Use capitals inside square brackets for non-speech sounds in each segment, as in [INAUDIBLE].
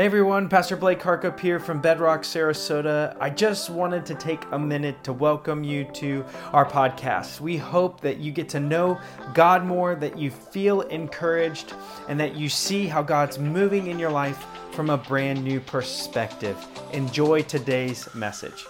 Hey everyone, Pastor Blake Harkup here from Bedrock, Sarasota. I just wanted to take a minute to welcome you to our podcast. We hope that you get to know God more, that you feel encouraged, and that you see how God's moving in your life from a brand new perspective. Enjoy today's message.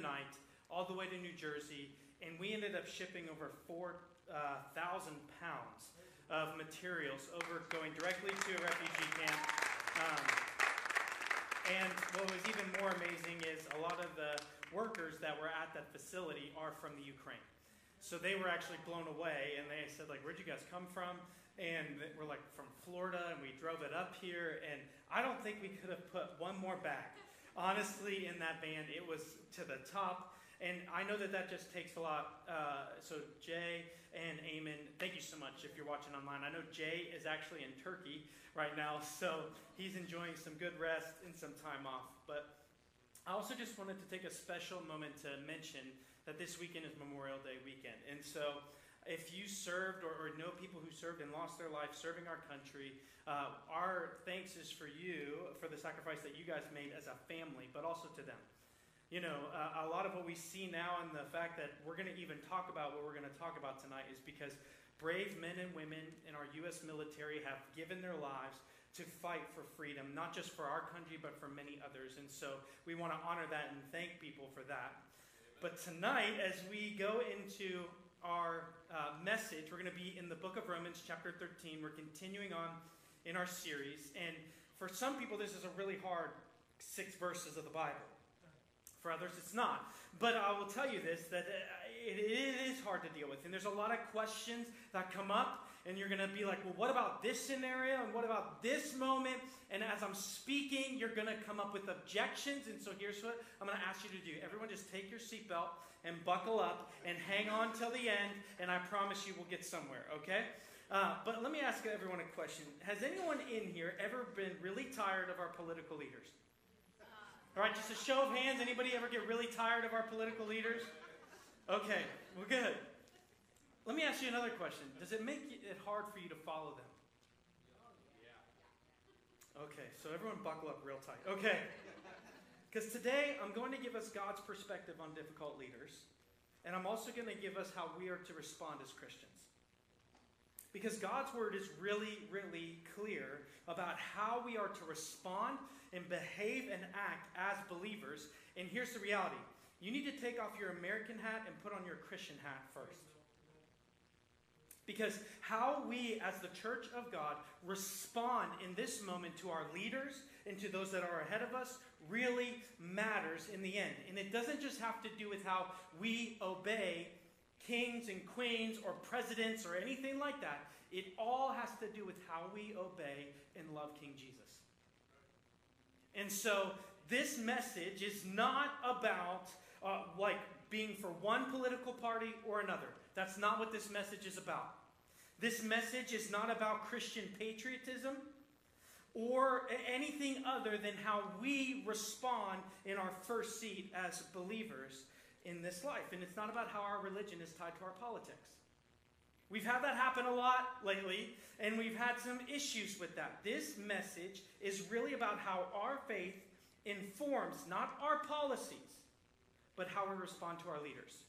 Night all the way to New Jersey, and we ended up shipping over 4,000 pounds of materials over going directly to a refugee camp. Um, and what was even more amazing is a lot of the workers that were at that facility are from the Ukraine. So they were actually blown away and they said, like, where'd you guys come from? And we're like, from Florida, and we drove it up here. And I don't think we could have put one more bag, honestly, in that van. It was to the top. And I know that that just takes a lot. Uh, so, Jay and Eamon, thank you so much if you're watching online. I know Jay is actually in Turkey right now, so he's enjoying some good rest and some time off. But I also just wanted to take a special moment to mention that this weekend is Memorial Day weekend. And so, if you served or, or know people who served and lost their life serving our country, uh, our thanks is for you for the sacrifice that you guys made as a family, but also to them. You know, uh, a lot of what we see now and the fact that we're going to even talk about what we're going to talk about tonight is because brave men and women in our U.S. military have given their lives to fight for freedom, not just for our country, but for many others. And so we want to honor that and thank people for that. But tonight, as we go into our uh, message, we're going to be in the book of Romans, chapter 13. We're continuing on in our series. And for some people, this is a really hard six verses of the Bible. For others, it's not. But I will tell you this that uh, it, it is hard to deal with. And there's a lot of questions that come up and you're going to be like, well, what about this scenario? And what about this moment? And as I'm speaking, you're going to come up with objections. And so here's what I'm going to ask you to do. Everyone, just take your seatbelt and buckle up and hang on till the end. And I promise you we'll get somewhere, okay? Uh, but let me ask everyone a question. Has anyone in here ever been really tired of our political leaders? All right, just a show of hands. Anybody ever get really tired of our political leaders? Okay, well, good. Let me ask you another question. Does it make it hard for you to follow them? Yeah. Okay, so everyone buckle up real tight. Okay. Because today I'm going to give us God's perspective on difficult leaders, and I'm also going to give us how we are to respond as Christians. Because God's word is really, really clear about how we are to respond and behave and act as believers. And here's the reality you need to take off your American hat and put on your Christian hat first. Because how we, as the church of God, respond in this moment to our leaders and to those that are ahead of us really matters in the end. And it doesn't just have to do with how we obey kings and queens or presidents or anything like that. It all has to do with how we obey and love King Jesus. And so this message is not about uh, like being for one political party or another. That's not what this message is about. This message is not about Christian patriotism or anything other than how we respond in our first seat as believers in this life. And it's not about how our religion is tied to our politics. We've had that happen a lot lately, and we've had some issues with that. This message is really about how our faith informs not our policies, but how we respond to our leaders.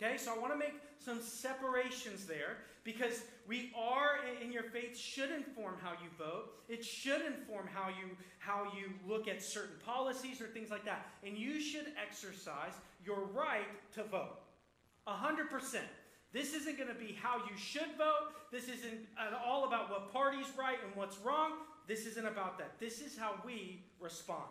Okay, so I want to make some separations there because we are in your faith should inform how you vote. It should inform how you how you look at certain policies or things like that. And you should exercise your right to vote. A hundred percent. This isn't going to be how you should vote. This isn't at all about what party's right and what's wrong. This isn't about that. This is how we respond.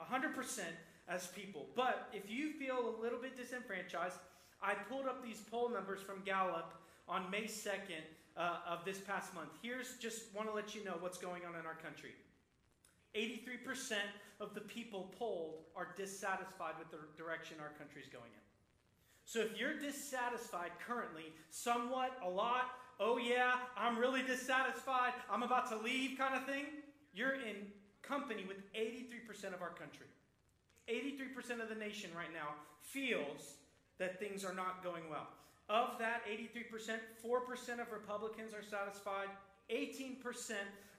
A hundred percent as people. But if you feel a little bit disenfranchised, I pulled up these poll numbers from Gallup on May 2nd uh, of this past month. Here's just want to let you know what's going on in our country. 83% of the people polled are dissatisfied with the direction our country's going in. So if you're dissatisfied currently, somewhat, a lot, oh yeah, I'm really dissatisfied, I'm about to leave kind of thing, you're in company with 83% of our country. 83% of the nation right now feels that things are not going well. Of that 83%, 4% of Republicans are satisfied, 18%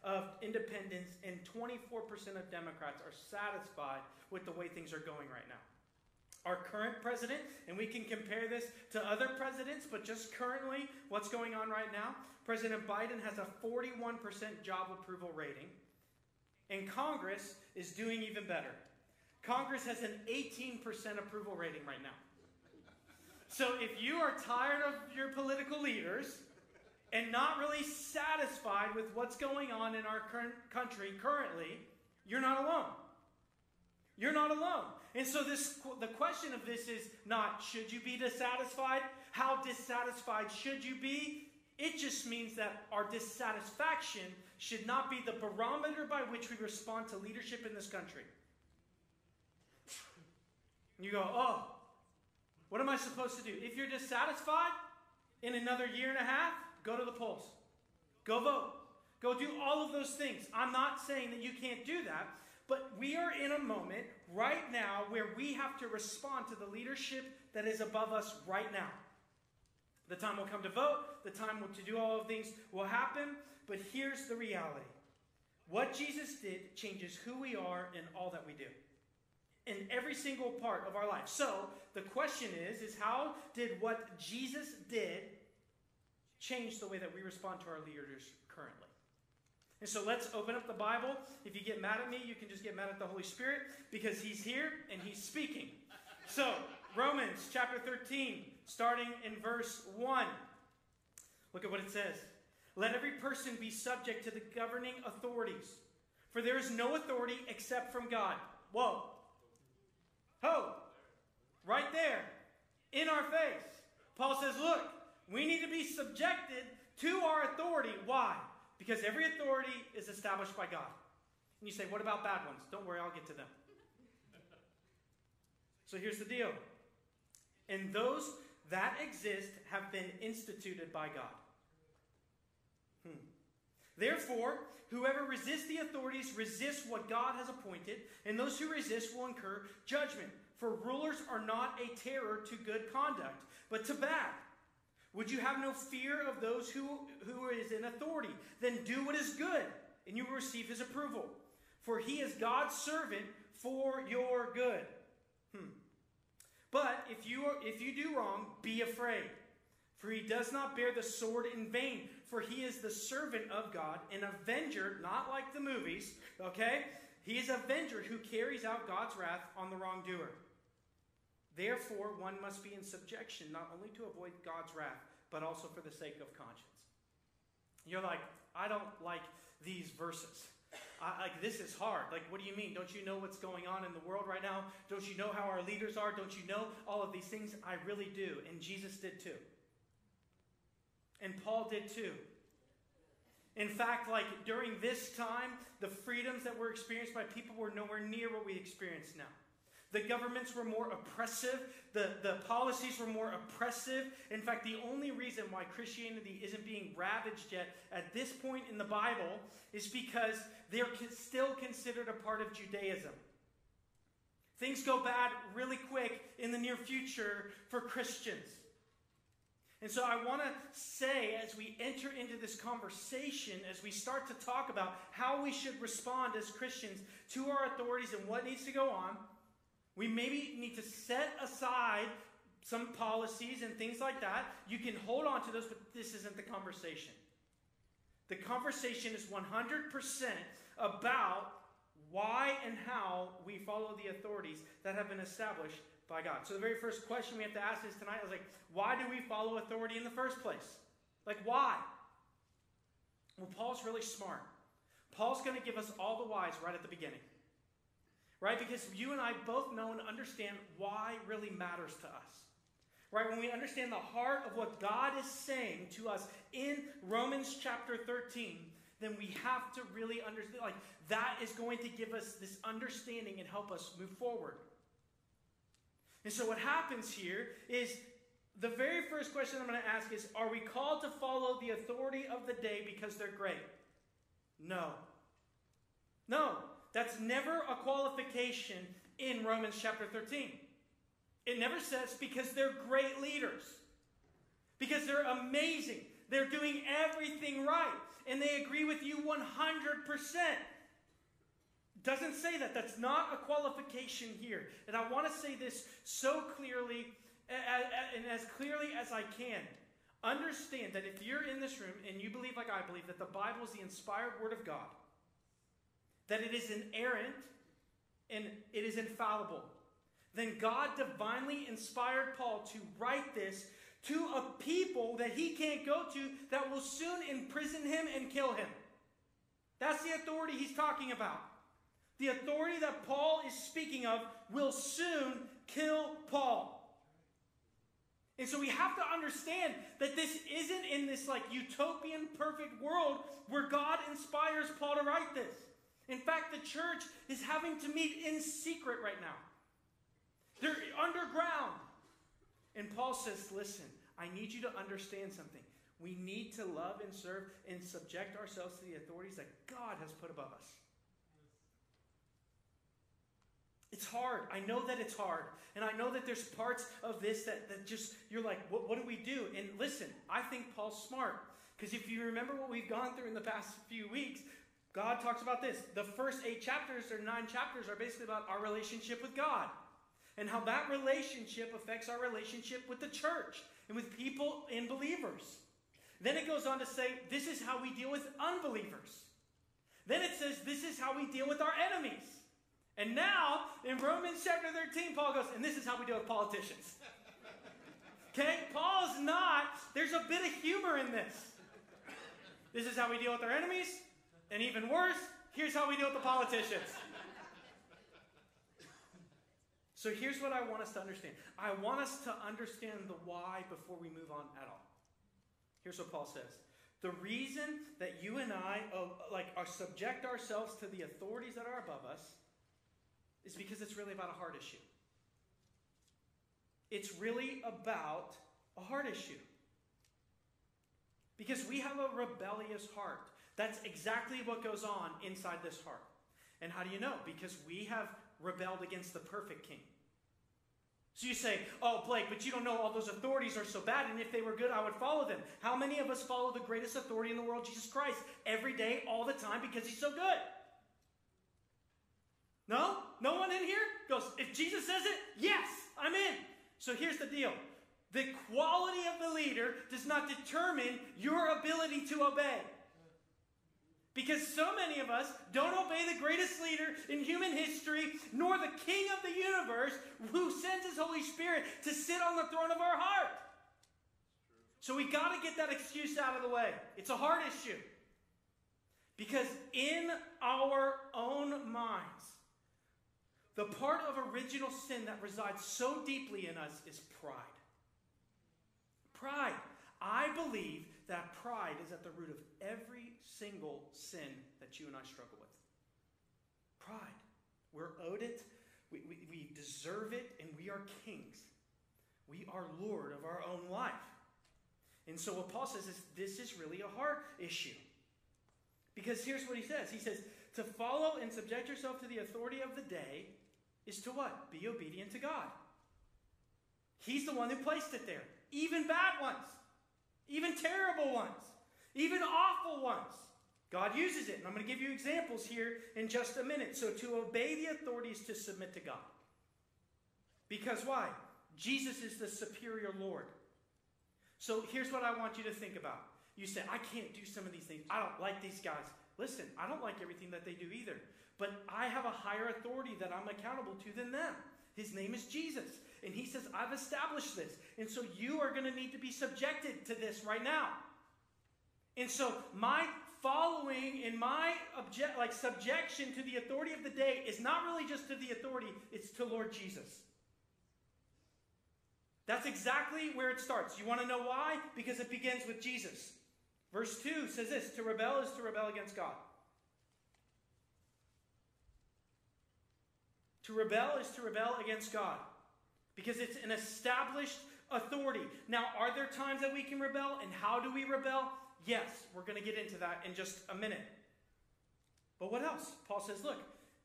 of independents, and 24% of Democrats are satisfied with the way things are going right now. Our current president, and we can compare this to other presidents, but just currently, what's going on right now? President Biden has a 41% job approval rating, and Congress is doing even better. Congress has an 18% approval rating right now. So if you are tired of your political leaders and not really satisfied with what's going on in our current country currently, you're not alone. You're not alone. And so this the question of this is not should you be dissatisfied? How dissatisfied should you be? It just means that our dissatisfaction should not be the barometer by which we respond to leadership in this country. You go, oh, what am I supposed to do? If you're dissatisfied in another year and a half, go to the polls. Go vote. Go do all of those things. I'm not saying that you can't do that, but we are in a moment right now where we have to respond to the leadership that is above us right now. The time will come to vote, the time to do all of things will happen, but here's the reality. What Jesus did changes who we are and all that we do in every single part of our life. So the question is, is how did what Jesus did change the way that we respond to our leaders currently? And so let's open up the Bible. If you get mad at me, you can just get mad at the Holy Spirit because He's here and He's speaking. So, Romans chapter 13, starting in verse 1. Look at what it says. Let every person be subject to the governing authorities, for there is no authority except from God. Whoa. Ho! Right there, in our face. Paul says, look, we need to be subjected to our authority. Why? Because every authority is established by God. And you say, what about bad ones? Don't worry, I'll get to them. So here's the deal. And those that exist have been instituted by God. Hmm. Therefore, whoever resists the authorities resists what God has appointed, and those who resist will incur judgment. For rulers are not a terror to good conduct, but to bad. Would you have no fear of those who, who is in authority? Then do what is good, and you will receive his approval. For he is God's servant for your good. Hmm. But if you, are, if you do wrong, be afraid. For he does not bear the sword in vain, for he is the servant of God, an avenger, not like the movies, okay? He is an avenger who carries out God's wrath on the wrongdoer. Therefore, one must be in subjection, not only to avoid God's wrath, but also for the sake of conscience. You're like, I don't like these verses. I, like this is hard. Like, what do you mean? Don't you know what's going on in the world right now? Don't you know how our leaders are? Don't you know all of these things? I really do, and Jesus did too. And Paul did too. In fact, like during this time, the freedoms that were experienced by people were nowhere near what we experience now. The governments were more oppressive. The, the policies were more oppressive. In fact, the only reason why Christianity isn't being ravaged yet at this point in the Bible is because they're still considered a part of Judaism. Things go bad really quick in the near future for Christians. And so I want to say, as we enter into this conversation, as we start to talk about how we should respond as Christians to our authorities and what needs to go on, we maybe need to set aside some policies and things like that. You can hold on to those, but this isn't the conversation. The conversation is 100% about why and how we follow the authorities that have been established by God. So the very first question we have to ask is tonight is like, why do we follow authority in the first place? Like, why? Well, Paul's really smart. Paul's going to give us all the whys right at the beginning. right? Because you and I both know and understand why really matters to us. Right? When we understand the heart of what God is saying to us in Romans chapter 13, then we have to really understand like that is going to give us this understanding and help us move forward. And so what happens here is the very first question I'm going to ask is Are we called to follow the authority of the day because they're great? No. No. That's never a qualification in Romans chapter 13. It never says because they're great leaders, because they're amazing, they're doing everything right, and they agree with you 100%. Doesn't say that. That's not a qualification here. And I want to say this so clearly and as clearly as I can. Understand that if you're in this room and you believe, like I believe, that the Bible is the inspired Word of God, that it is inerrant and it is infallible, then God divinely inspired Paul to write this to a people that he can't go to that will soon imprison him and kill him. That's the authority he's talking about. The authority that Paul is speaking of will soon kill Paul. And so we have to understand that this isn't in this like utopian perfect world where God inspires Paul to write this. In fact, the church is having to meet in secret right now. They're underground. And Paul says, Listen, I need you to understand something. We need to love and serve and subject ourselves to the authorities that God has put above us. It's hard. I know that it's hard. And I know that there's parts of this that, that just, you're like, what, what do we do? And listen, I think Paul's smart. Because if you remember what we've gone through in the past few weeks, God talks about this. The first eight chapters or nine chapters are basically about our relationship with God and how that relationship affects our relationship with the church and with people and believers. Then it goes on to say, this is how we deal with unbelievers. Then it says, this is how we deal with our enemies. And now, in Romans chapter 13, Paul goes, and this is how we deal with politicians. Okay? Paul's not, there's a bit of humor in this. This is how we deal with our enemies. And even worse, here's how we deal with the politicians. So here's what I want us to understand. I want us to understand the why before we move on at all. Here's what Paul says. The reason that you and I uh, like are subject ourselves to the authorities that are above us is because it's really about a heart issue. It's really about a heart issue. Because we have a rebellious heart. That's exactly what goes on inside this heart. And how do you know? Because we have rebelled against the perfect king. So you say, oh, Blake, but you don't know all those authorities are so bad, and if they were good, I would follow them. How many of us follow the greatest authority in the world, Jesus Christ, every day, all the time, because he's so good? No? No one in here goes, if Jesus says it, yes, I'm in. So here's the deal the quality of the leader does not determine your ability to obey. Because so many of us don't obey the greatest leader in human history, nor the king of the universe who sends his Holy Spirit to sit on the throne of our heart. So we got to get that excuse out of the way. It's a hard issue. Because in our own minds, the part of original sin that resides so deeply in us is pride. Pride. I believe that pride is at the root of every single sin that you and I struggle with. Pride. We're owed it, we, we, we deserve it, and we are kings. We are Lord of our own life. And so, what Paul says is this is really a heart issue. Because here's what he says He says, to follow and subject yourself to the authority of the day is to what? Be obedient to God. He's the one who placed it there. Even bad ones, even terrible ones, even awful ones. God uses it. And I'm going to give you examples here in just a minute. So, to obey the authorities to submit to God. Because why? Jesus is the superior Lord. So, here's what I want you to think about. You say, I can't do some of these things. I don't like these guys. Listen, I don't like everything that they do either. But I have a higher authority that I'm accountable to than them. His name is Jesus. And he says, I've established this. And so you are going to need to be subjected to this right now. And so my following in my object, like subjection to the authority of the day is not really just to the authority, it's to Lord Jesus. That's exactly where it starts. You want to know why? Because it begins with Jesus. Verse 2 says this To rebel is to rebel against God. To rebel is to rebel against God because it's an established authority. Now, are there times that we can rebel? And how do we rebel? Yes, we're going to get into that in just a minute. But what else? Paul says, look,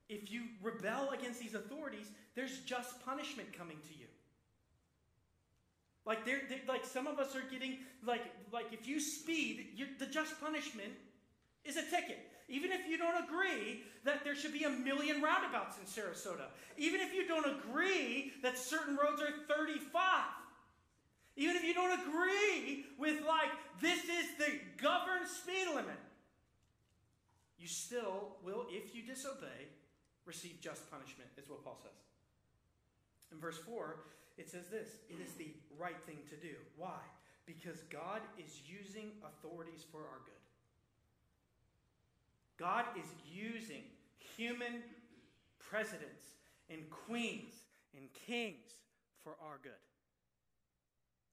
if you rebel against these authorities, there's just punishment coming to you. Like, they're, they're, like some of us are getting, like, like if you speed, the just punishment is a ticket. Even if you don't agree that there should be a million roundabouts in Sarasota. Even if you don't agree that certain roads are 35. Even if you don't agree with, like, this is the governed speed limit. You still will, if you disobey, receive just punishment, is what Paul says. In verse 4, it says this it is the right thing to do. Why? Because God is using authorities for our good. God is using human presidents and queens and kings for our good.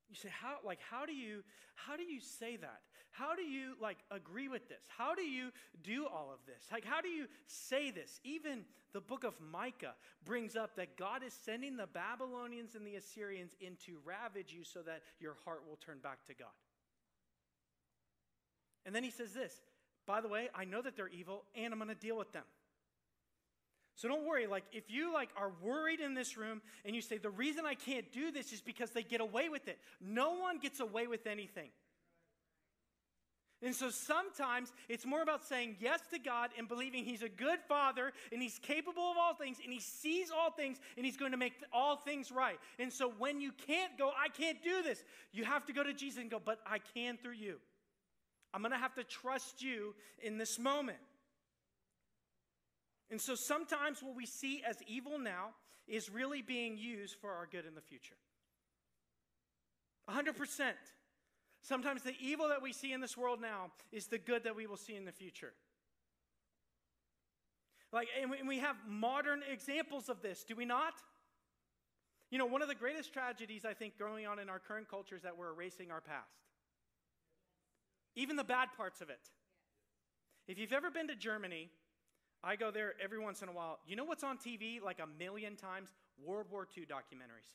You say, how, like, how do you, how do you say that? How do you, like, agree with this? How do you do all of this? Like, how do you say this? Even the book of Micah brings up that God is sending the Babylonians and the Assyrians in to ravage you so that your heart will turn back to God. And then he says this, by the way, I know that they're evil and I'm going to deal with them. So don't worry. Like, if you like are worried in this room and you say, the reason I can't do this is because they get away with it. No one gets away with anything. And so sometimes it's more about saying yes to God and believing He's a good Father and He's capable of all things and He sees all things and He's going to make all things right. And so when you can't go, I can't do this, you have to go to Jesus and go, but I can through you. I'm going to have to trust you in this moment. And so sometimes what we see as evil now is really being used for our good in the future. 100%. Sometimes the evil that we see in this world now is the good that we will see in the future. Like, and we have modern examples of this, do we not? You know, one of the greatest tragedies I think going on in our current culture is that we're erasing our past. Even the bad parts of it. If you've ever been to Germany, I go there every once in a while. You know what's on TV like a million times? World War II documentaries.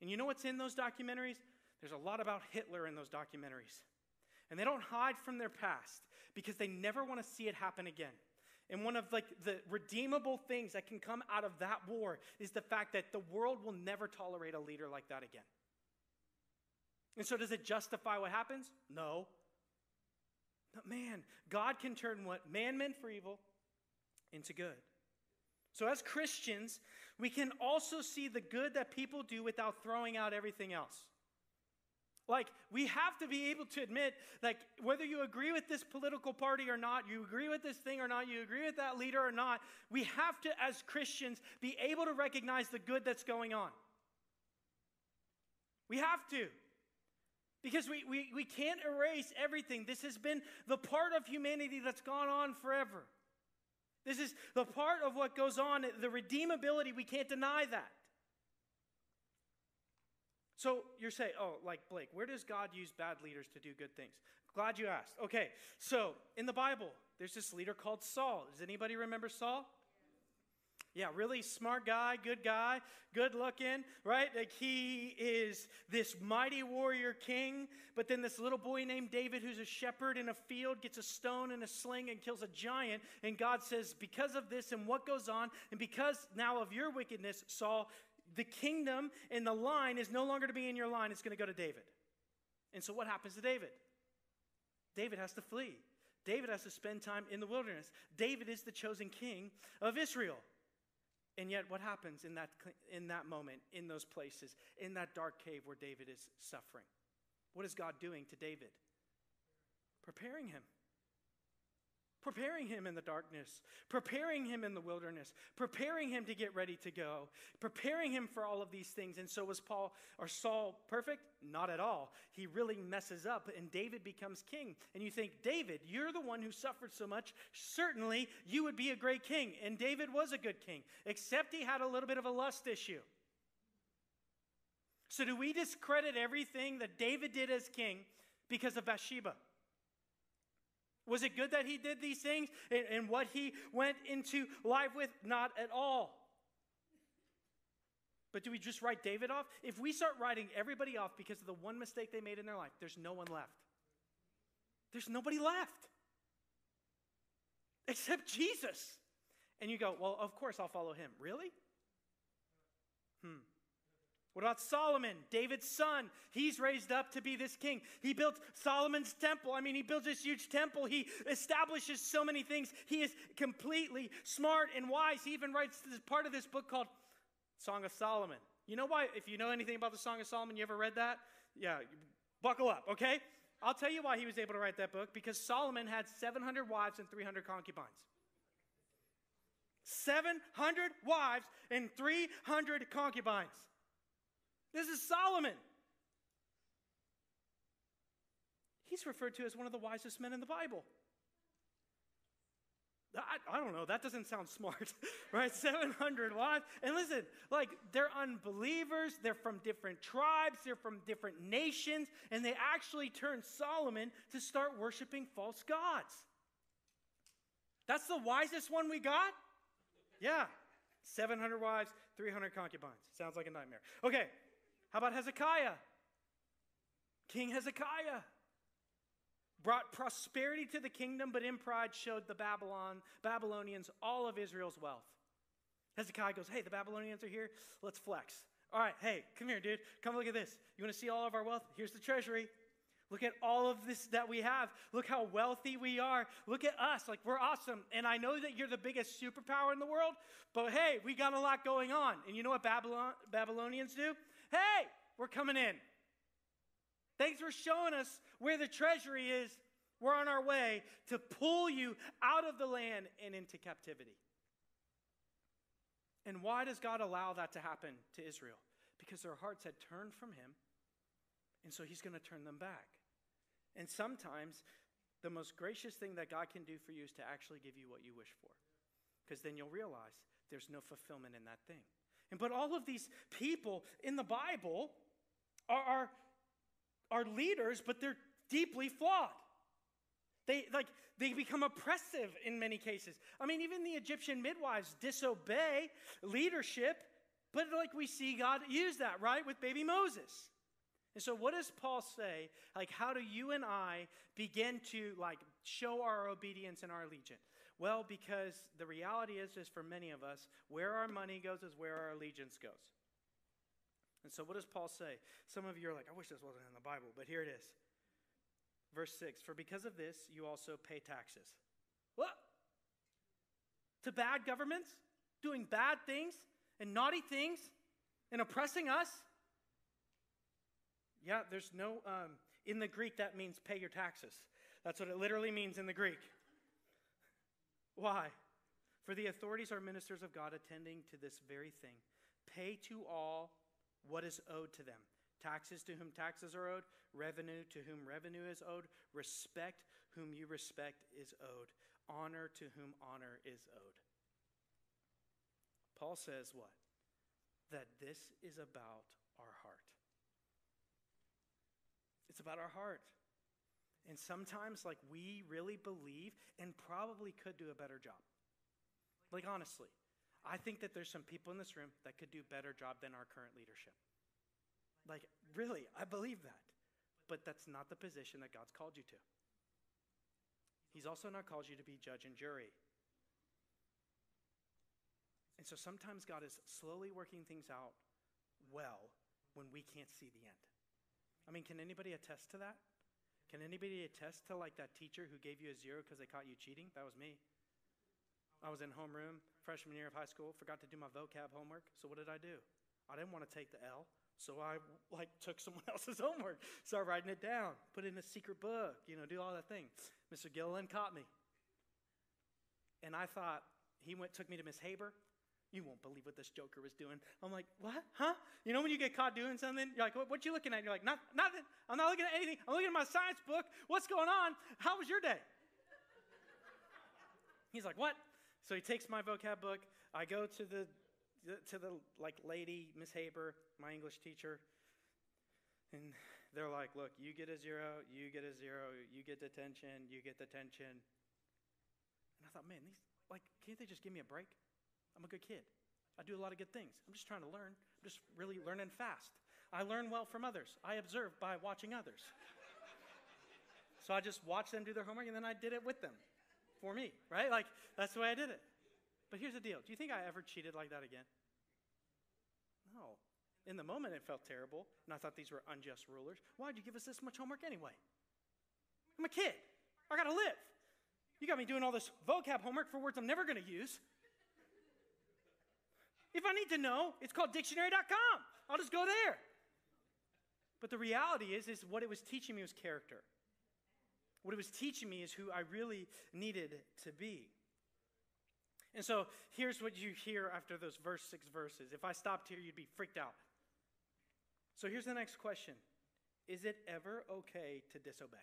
And you know what's in those documentaries? There's a lot about Hitler in those documentaries. And they don't hide from their past because they never want to see it happen again. And one of like the redeemable things that can come out of that war is the fact that the world will never tolerate a leader like that again. And so does it justify what happens? No. But man, God can turn what man meant for evil into good. So, as Christians, we can also see the good that people do without throwing out everything else. Like, we have to be able to admit, like, whether you agree with this political party or not, you agree with this thing or not, you agree with that leader or not, we have to, as Christians, be able to recognize the good that's going on. We have to. Because we, we, we can't erase everything. This has been the part of humanity that's gone on forever. This is the part of what goes on, the redeemability, we can't deny that. So you're saying, oh, like Blake, where does God use bad leaders to do good things? Glad you asked. Okay, so in the Bible, there's this leader called Saul. Does anybody remember Saul? Yeah, really smart guy, good guy, good looking, right? Like he is this mighty warrior king, but then this little boy named David, who's a shepherd in a field, gets a stone and a sling and kills a giant. And God says, Because of this and what goes on, and because now of your wickedness, Saul, the kingdom and the line is no longer to be in your line, it's going to go to David. And so what happens to David? David has to flee. David has to spend time in the wilderness. David is the chosen king of Israel. And yet, what happens in that, in that moment, in those places, in that dark cave where David is suffering? What is God doing to David? Preparing him. Preparing him in the darkness, preparing him in the wilderness, preparing him to get ready to go, preparing him for all of these things. And so was Paul or Saul perfect? Not at all. He really messes up, and David becomes king. And you think, David, you're the one who suffered so much. Certainly, you would be a great king. And David was a good king, except he had a little bit of a lust issue. So, do we discredit everything that David did as king because of Bathsheba? Was it good that he did these things and, and what he went into life with? Not at all. But do we just write David off? If we start writing everybody off because of the one mistake they made in their life, there's no one left. There's nobody left [LAUGHS] except Jesus. And you go, well, of course I'll follow him. Really? Hmm. What about Solomon, David's son? He's raised up to be this king. He built Solomon's temple. I mean, he builds this huge temple. He establishes so many things. He is completely smart and wise. He even writes this part of this book called Song of Solomon. You know why? If you know anything about the Song of Solomon, you ever read that? Yeah, buckle up, okay? I'll tell you why he was able to write that book because Solomon had 700 wives and 300 concubines. 700 wives and 300 concubines. This is Solomon. He's referred to as one of the wisest men in the Bible. I, I, don't know. That doesn't sound smart, [LAUGHS] right? 700 wives. And listen, like, they're unbelievers. They're from different tribes. They're from different nations. And they actually turned Solomon to start worshiping false gods. That's the wisest one we got? Yeah. 700 wives, 300 concubines. Sounds like a nightmare. Okay, how about Hezekiah? King Hezekiah brought prosperity to the kingdom, but in pride showed the Babylon, Babylonians all of Israel's wealth. Hezekiah goes, Hey, the Babylonians are here. Let's flex. All right, hey, come here, dude. Come look at this. You want to see all of our wealth? Here's the treasury. Look at all of this that we have. Look how wealthy we are. Look at us. Like, we're awesome. And I know that you're the biggest superpower in the world, but hey, we got a lot going on. And you know what Babylon, Babylonians do? Hey, we're coming in. Thanks for showing us where the treasury is. We're on our way to pull you out of the land and into captivity. And why does God allow that to happen to Israel? Because their hearts had turned from Him, and so He's going to turn them back. And sometimes the most gracious thing that God can do for you is to actually give you what you wish for. Because then you'll realize there's no fulfillment in that thing. And but all of these people in the Bible are, are, are leaders, but they're deeply flawed. They like they become oppressive in many cases. I mean, even the Egyptian midwives disobey leadership, but like we see God use that, right, with baby Moses. And so what does Paul say? Like, how do you and I begin to like show our obedience and our allegiance? Well, because the reality is, is for many of us, where our money goes is where our allegiance goes. And so, what does Paul say? Some of you are like, I wish this wasn't in the Bible, but here it is. Verse 6 For because of this, you also pay taxes. What? To bad governments? Doing bad things and naughty things and oppressing us? Yeah, there's no, um, in the Greek, that means pay your taxes. That's what it literally means in the Greek. Why? For the authorities are ministers of God attending to this very thing. Pay to all what is owed to them taxes to whom taxes are owed, revenue to whom revenue is owed, respect whom you respect is owed, honor to whom honor is owed. Paul says what? That this is about our heart. It's about our heart. And sometimes, like, we really believe and probably could do a better job. Like, honestly, I think that there's some people in this room that could do a better job than our current leadership. Like, really, I believe that. But that's not the position that God's called you to. He's also not called you to be judge and jury. And so sometimes God is slowly working things out well when we can't see the end. I mean, can anybody attest to that? Can anybody attest to like that teacher who gave you a zero because they caught you cheating? That was me. I was in homeroom freshman year of high school, forgot to do my vocab homework. So what did I do? I didn't want to take the L, so I like [LAUGHS] took someone else's homework, started writing it down, put it in a secret book, you know, do all that thing. Mr. Gilliland caught me. And I thought, he went, took me to Miss Haber. You won't believe what this joker was doing. I'm like, what? Huh? You know when you get caught doing something? You're like, what, what you looking at? You're like, not, nothing. I'm not looking at anything. I'm looking at my science book. What's going on? How was your day? He's like, what? So he takes my vocab book. I go to the, to the like lady, Miss Haber, my English teacher. And they're like, look, you get a zero, you get a zero, you get detention, you get detention. And I thought, man, these, like, can't they just give me a break? I'm a good kid. I do a lot of good things. I'm just trying to learn. I'm just really learning fast. I learn well from others. I observe by watching others. [LAUGHS] so I just watched them do their homework and then I did it with them for me, right? Like, that's the way I did it. But here's the deal do you think I ever cheated like that again? No. In the moment, it felt terrible, and I thought these were unjust rulers. Why'd you give us this much homework anyway? I'm a kid. I gotta live. You got me doing all this vocab homework for words I'm never gonna use. If I need to know, it's called dictionary.com. I'll just go there. But the reality is, is what it was teaching me was character. What it was teaching me is who I really needed to be. And so here's what you hear after those verse six verses. If I stopped here, you'd be freaked out. So here's the next question Is it ever okay to disobey?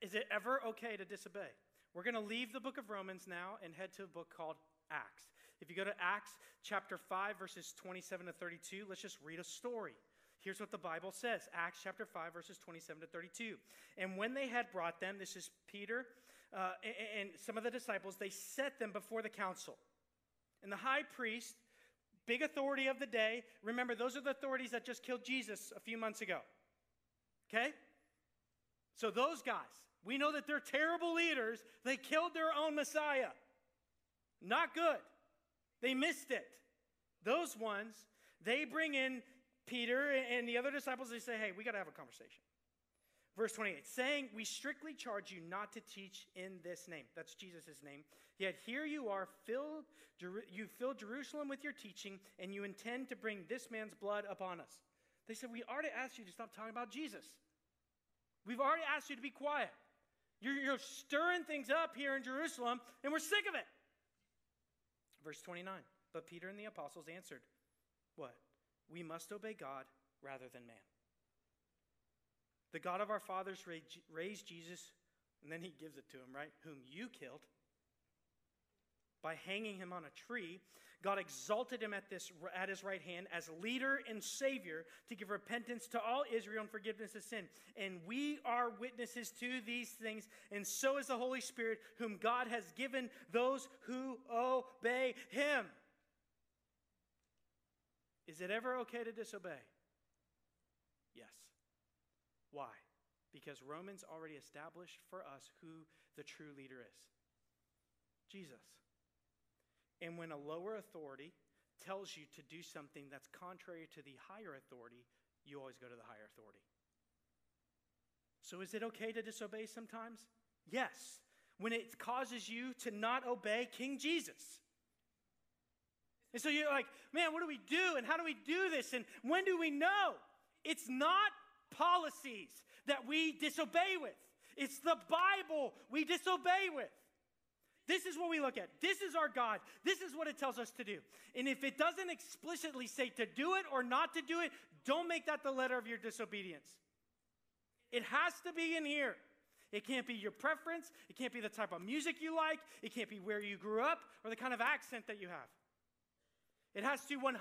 Is it ever okay to disobey? We're going to leave the book of Romans now and head to a book called Acts. If you go to Acts chapter 5, verses 27 to 32, let's just read a story. Here's what the Bible says Acts chapter 5, verses 27 to 32. And when they had brought them, this is Peter uh, and, and some of the disciples, they set them before the council. And the high priest, big authority of the day, remember, those are the authorities that just killed Jesus a few months ago. Okay? So those guys, we know that they're terrible leaders. They killed their own Messiah. Not good. They missed it. Those ones, they bring in Peter and the other disciples, they say, hey, we got to have a conversation. Verse 28, saying, We strictly charge you not to teach in this name. That's Jesus' name. Yet here you are, filled, you fill Jerusalem with your teaching, and you intend to bring this man's blood upon us. They said, We already asked you to stop talking about Jesus. We've already asked you to be quiet. You're, you're stirring things up here in Jerusalem, and we're sick of it. Verse 29, but Peter and the apostles answered, What? We must obey God rather than man. The God of our fathers raised Jesus, and then he gives it to him, right? Whom you killed by hanging him on a tree. God exalted him at, this, at his right hand as leader and savior to give repentance to all Israel and forgiveness of sin. And we are witnesses to these things, and so is the Holy Spirit, whom God has given those who obey him. Is it ever okay to disobey? Yes. Why? Because Romans already established for us who the true leader is Jesus. And when a lower authority tells you to do something that's contrary to the higher authority, you always go to the higher authority. So is it okay to disobey sometimes? Yes. When it causes you to not obey King Jesus. And so you're like, man, what do we do? And how do we do this? And when do we know? It's not policies that we disobey with, it's the Bible we disobey with. This is what we look at. This is our God. This is what it tells us to do. And if it doesn't explicitly say to do it or not to do it, don't make that the letter of your disobedience. It has to be in here. It can't be your preference. It can't be the type of music you like. It can't be where you grew up or the kind of accent that you have. It has to 100%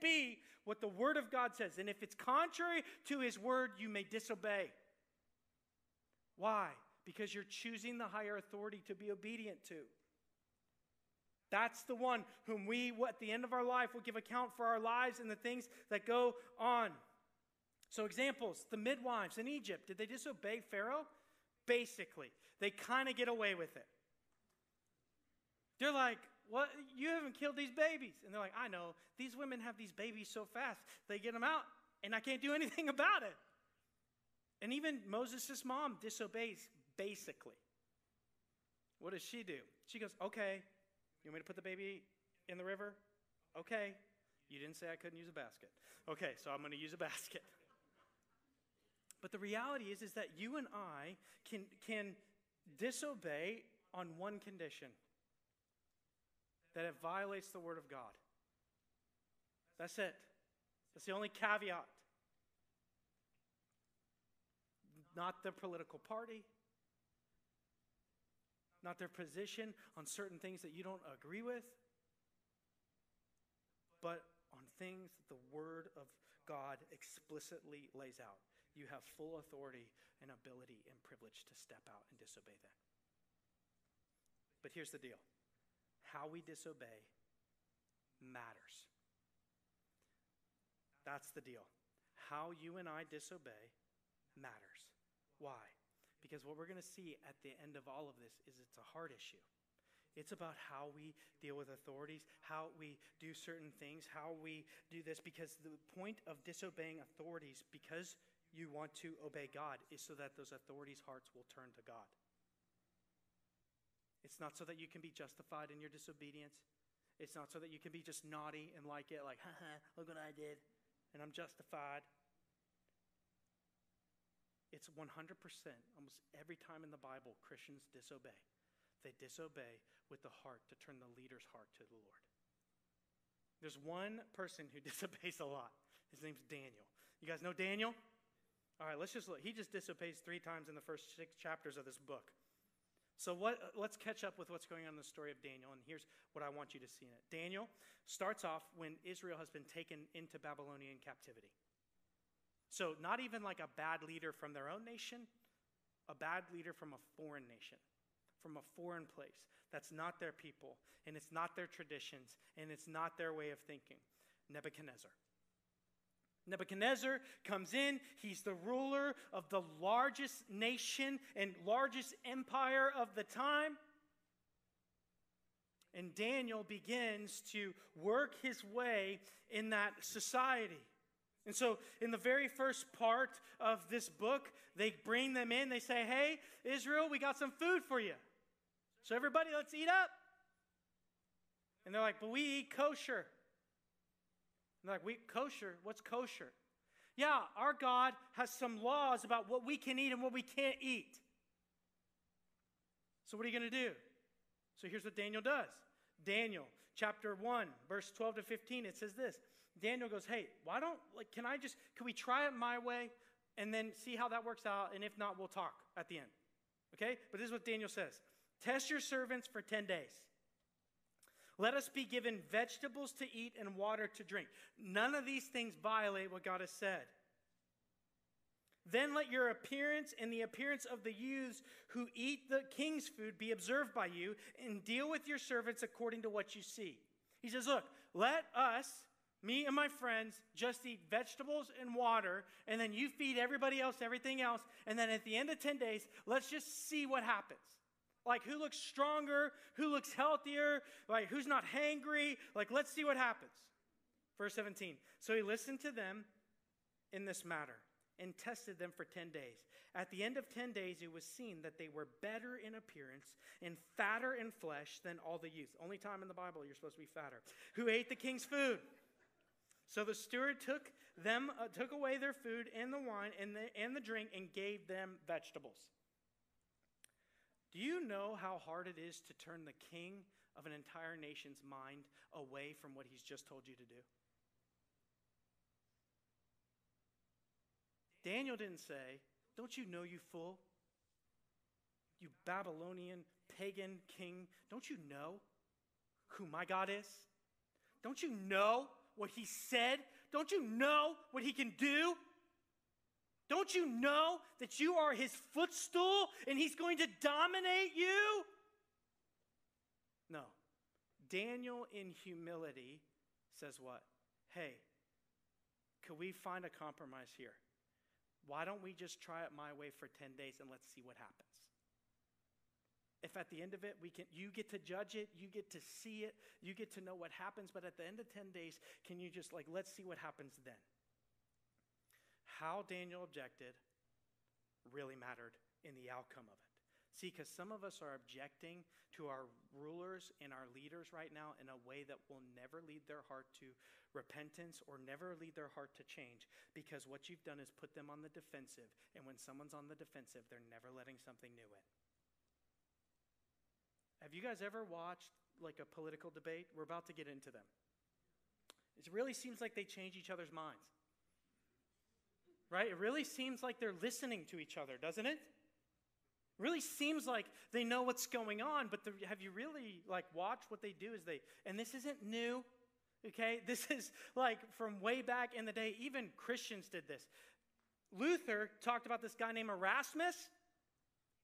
be what the Word of God says. And if it's contrary to His Word, you may disobey. Why? Because you're choosing the higher authority to be obedient to. That's the one whom we, at the end of our life, will give account for our lives and the things that go on. So, examples the midwives in Egypt, did they disobey Pharaoh? Basically, they kind of get away with it. They're like, what? You haven't killed these babies. And they're like, I know. These women have these babies so fast, they get them out, and I can't do [LAUGHS] anything about it. And even Moses' mom disobeys, basically. What does she do? She goes, Okay, you want me to put the baby in the river? Okay. You didn't say I couldn't use a basket. Okay, so I'm going to use a [LAUGHS] basket. But the reality is, is that you and I can, can disobey on one condition that it violates the Word of God. That's it. That's the only caveat. Not the political party, not their position on certain things that you don't agree with, but on things that the Word of God explicitly lays out. You have full authority and ability and privilege to step out and disobey them. But here's the deal how we disobey matters. That's the deal. How you and I disobey matters. Why? Because what we're going to see at the end of all of this is it's a heart issue. It's about how we deal with authorities, how we do certain things, how we do this. Because the point of disobeying authorities, because you want to obey God, is so that those authorities' hearts will turn to God. It's not so that you can be justified in your disobedience. It's not so that you can be just naughty and like it, like, haha, look what I did, and I'm justified. It's 100%, almost every time in the Bible, Christians disobey. They disobey with the heart to turn the leader's heart to the Lord. There's one person who [LAUGHS] disobeys a lot. His name's Daniel. You guys know Daniel? All right, let's just look. He just disobeys three times in the first six chapters of this book. So what, let's catch up with what's going on in the story of Daniel, and here's what I want you to see in it. Daniel starts off when Israel has been taken into Babylonian captivity. So, not even like a bad leader from their own nation, a bad leader from a foreign nation, from a foreign place. That's not their people, and it's not their traditions, and it's not their way of thinking. Nebuchadnezzar. Nebuchadnezzar comes in. He's the ruler of the largest nation and largest empire of the time. And Daniel begins to work his way in that society. And so, in the very first part of this book, they bring them in. They say, Hey, Israel, we got some food for you. So, everybody, let's eat up. And they're like, But we eat kosher. And they're like, we kosher? What's kosher? Yeah, our God has some laws about what we can eat and what we can't eat. So what are you going to do? So here's what Daniel does. Daniel chapter 1 verse 12 to 15 it says this. Daniel goes, "Hey, why don't like can I just can we try it my way and then see how that works out and if not we'll talk at the end." Okay? But this is what Daniel says. Test your servants for 10 days. Let us be given vegetables to eat and water to drink. None of these things violate what God has said. Then let your appearance and the appearance of the youths who eat the king's food be observed by you, and deal with your servants according to what you see. He says, Look, let us, me and my friends, just eat vegetables and water, and then you feed everybody else everything else, and then at the end of 10 days, let's just see what happens. Like, who looks stronger? Who looks healthier? Like, who's not hangry? Like, let's see what happens. Verse 17. So he listened to them in this matter and tested them for 10 days. At the end of 10 days, it was seen that they were better in appearance and fatter in flesh than all the youth. Only time in the Bible you're supposed to be fatter. Who ate the king's food. So the steward took them, uh, took away their food and the wine and the, and the drink and gave them vegetables. Do you know how hard it is to turn the king of an entire nation's mind away from what he's just told you to do? Daniel didn't say, Don't you know, you fool? You Babylonian pagan king, don't you know who my God is? Don't you know what he said? Don't you know what he can do? Don't you know that you are his footstool and he's going to dominate you? No. Daniel, in humility, says what? Hey, could we find a compromise here? Why don't we just try it my way for 10 days and let's see what happens? If at the end of it we can you get to judge it, you get to see it, you get to know what happens, but at the end of 10 days, can you just like let's see what happens then? how Daniel objected really mattered in the outcome of it. See, because some of us are objecting to our rulers and our leaders right now in a way that will never lead their heart to repentance or never lead their heart to change because what you've done is put them on the defensive. And when someone's on the defensive, they're never letting something new in. Have you guys ever watched like a political debate? We're about to get into them. It really seems like they change each other's minds. Right? It really seems like they're listening to each other, doesn't it? Really seems like they know what's going on, but the, have you really like watched what they do? Is they and this isn't new, okay? [LAUGHS] This is like from way back in the day. Even Christians did this. Luther talked about this guy named Erasmus,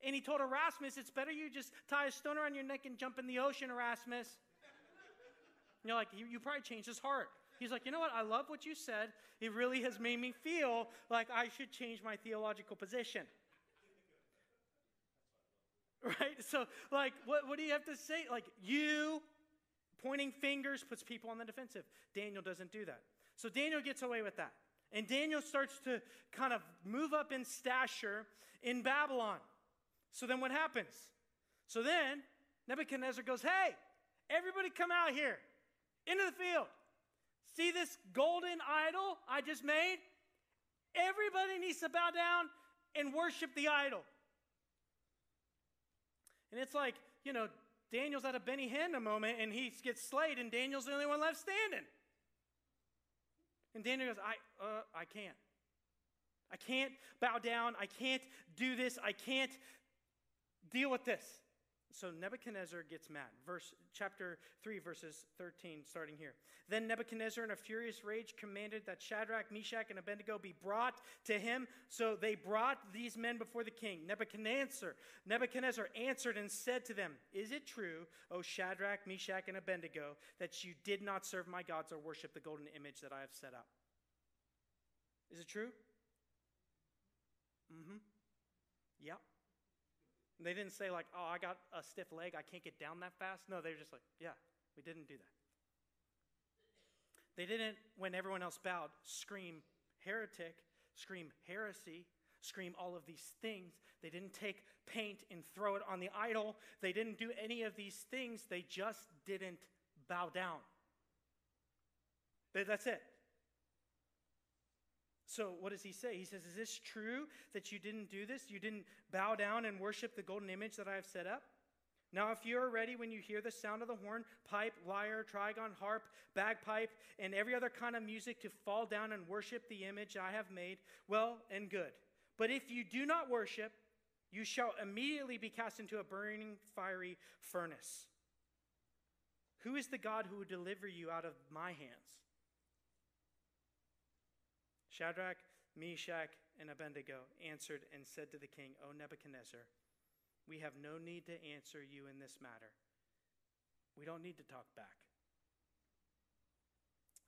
and he told Erasmus, "It's better you just tie a stone around your neck and jump in the ocean, Erasmus." You're like, you, you probably changed his heart. He's like, you know what? I love what you said. It really has made me feel like I should change my theological position. [LAUGHS] Right? So, like, what, what do you have to say? Like, you pointing fingers puts people on the defensive. Daniel doesn't do that. So, Daniel gets away with that. And Daniel starts to kind of move up in stature in Babylon. So, then what happens? So, then Nebuchadnezzar goes, Hey, everybody come out here into the field. See this golden idol I just made? Everybody needs to bow down and worship the idol. And it's like, you know, Daniel's at a Benny Hinn a moment and he gets slayed, and Daniel's the only one left standing. And Daniel goes, I, uh, I can't. I can't bow down. I can't do this. I can't deal with this. So Nebuchadnezzar gets mad. Verse chapter 3 verses 13 starting here. Then Nebuchadnezzar in a furious rage commanded that Shadrach, Meshach and Abednego be brought to him. So they brought these men before the king. Nebuchadnezzar Nebuchadnezzar answered and said to them, "Is it true, O Shadrach, Meshach and Abednego, that you did not serve my gods or worship the golden image that I have set up?" Is it true? Mm Mhm. Yep. They didn't say, like, oh, I got a stiff leg, I can't get down that fast. No, they were just like, yeah, we didn't do that. They didn't, when everyone else bowed, scream heretic, scream heresy, scream all of these things. They didn't take paint and throw it on the idol. They didn't do any of these things. They just didn't bow down. That's it. So, what does he say? He says, Is this true that you didn't do this? You didn't bow down and worship the golden image that I have set up? Now, if you are ready when you hear the sound of the horn, pipe, lyre, trigon, harp, bagpipe, and every other kind of music to fall down and worship the image I have made, well and good. But if you do not worship, you shall immediately be cast into a burning fiery furnace. Who is the God who will deliver you out of my hands? Shadrach, Meshach, and Abednego answered and said to the king, O Nebuchadnezzar, we have no need to answer you in this matter. We don't need to talk back.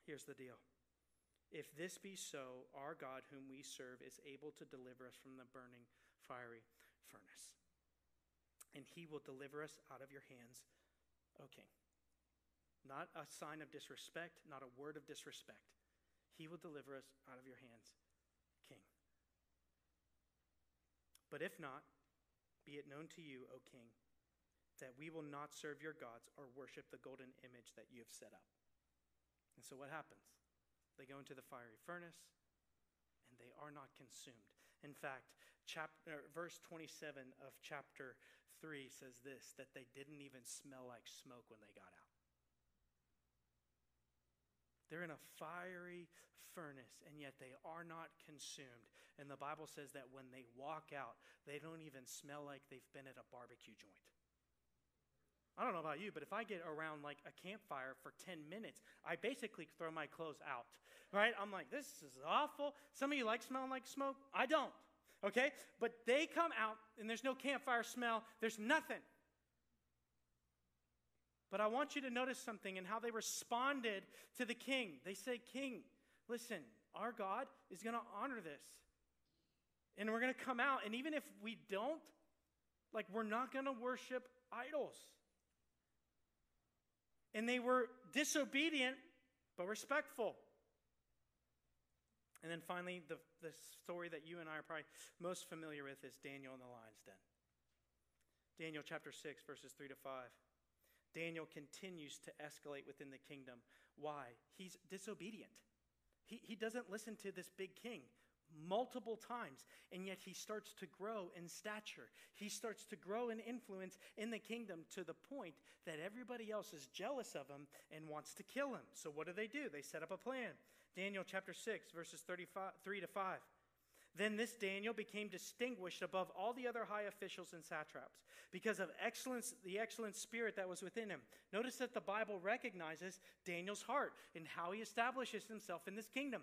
Here's the deal. If this be so, our God, whom we serve, is able to deliver us from the burning fiery furnace. And he will deliver us out of your hands, O king. Not a sign of disrespect, not a word of disrespect. He will deliver us out of your hands, King. But if not, be it known to you, O King, that we will not serve your gods or worship the golden image that you have set up. And so what happens? They go into the fiery furnace and they are not consumed. In fact, chapter, verse 27 of chapter 3 says this that they didn't even smell like smoke when they got out. They're in a fiery furnace, and yet they are not consumed. And the Bible says that when they walk out, they don't even smell like they've been at a barbecue joint. I don't know about you, but if I get around like a campfire for 10 minutes, I basically throw my clothes out, right? I'm like, this is awful. Some of you like smelling like smoke. I don't, okay? But they come out and there's no campfire smell, there's nothing. But I want you to notice something in how they responded to the king. They say, King, listen, our God is going to honor this. And we're going to come out. And even if we don't, like, we're not going to worship idols. And they were disobedient, but respectful. And then finally, the, the story that you and I are probably most familiar with is Daniel in the lion's den. Daniel chapter 6, verses 3 to 5. Daniel continues to escalate within the kingdom. Why? He's disobedient. He, he doesn't listen to this big king. multiple times, and yet he starts to grow in stature. He starts to grow in influence in the kingdom to the point that everybody else is jealous of him and wants to kill him. So, what do they do? They set up a plan. Daniel chapter 6, verses 35, 3 to 5. Then this Daniel became distinguished above all the other high officials and satraps because of excellence, the excellent spirit that was within him. Notice that the Bible recognizes Daniel's heart and how he establishes himself in this kingdom.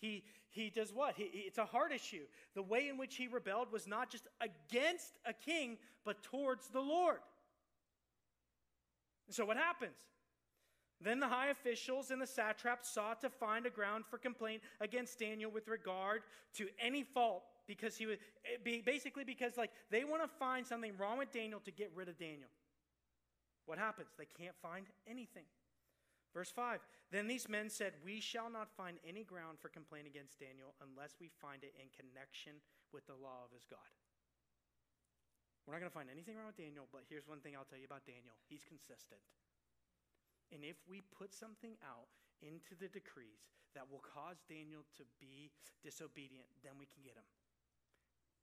He, he does what? He, it's a heart issue. The way in which he rebelled was not just against a king, but towards the Lord. so what happens? Then the high officials and the satraps sought to find a ground for complaint against Daniel with regard to any fault because he would eh, be basically because like they want to find something wrong with Daniel to get rid of Daniel. What happens? They can't find anything. Verse 5 Then these men said, We shall not find any ground for complaint against Daniel unless we find it in connection with the law of his God. We're not going to find anything wrong with Daniel, but here's one thing I'll tell you about Daniel he's consistent. And if we put something out into the decrees that will cause Daniel to be disobedient, then we can get him.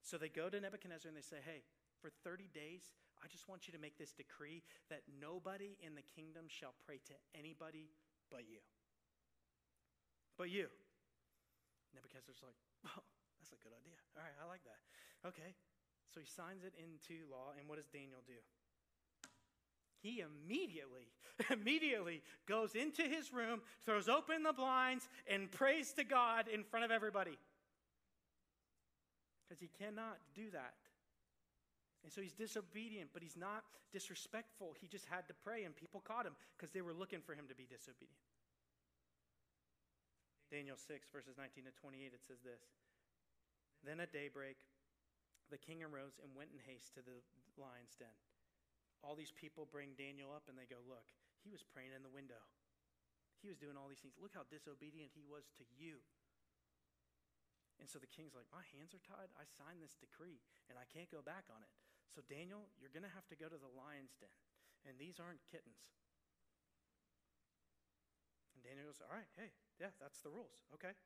So they go to Nebuchadnezzar and they say, Hey, for 30 days, I just want you to make this decree that nobody in the kingdom shall pray to anybody but you. But you. Nebuchadnezzar's like, oh, that's a good idea. All right, I like that. Okay. So he signs it into law, and what does Daniel do? He immediately, [LAUGHS] immediately goes into his room, throws open the blinds, and prays to God in front of everybody. Because he cannot do that and so he's disobedient, but he's not disrespectful. He just had to pray, and people caught him because they were looking for him to be disobedient. Daniel 6, verses 19 to 28, it says this Then at daybreak, the king arose and went in haste to the lion's den. All these people bring Daniel up, and they go, Look, he was praying in the window. He was doing all these things. Look how disobedient he was to you. And so the king's like, My hands are tied. I signed this decree, and I can't go back on it. So, Daniel, you're going to have to go to the lion's den. And these aren't kittens. And Daniel goes, All right, hey, yeah, that's the rules. Okay.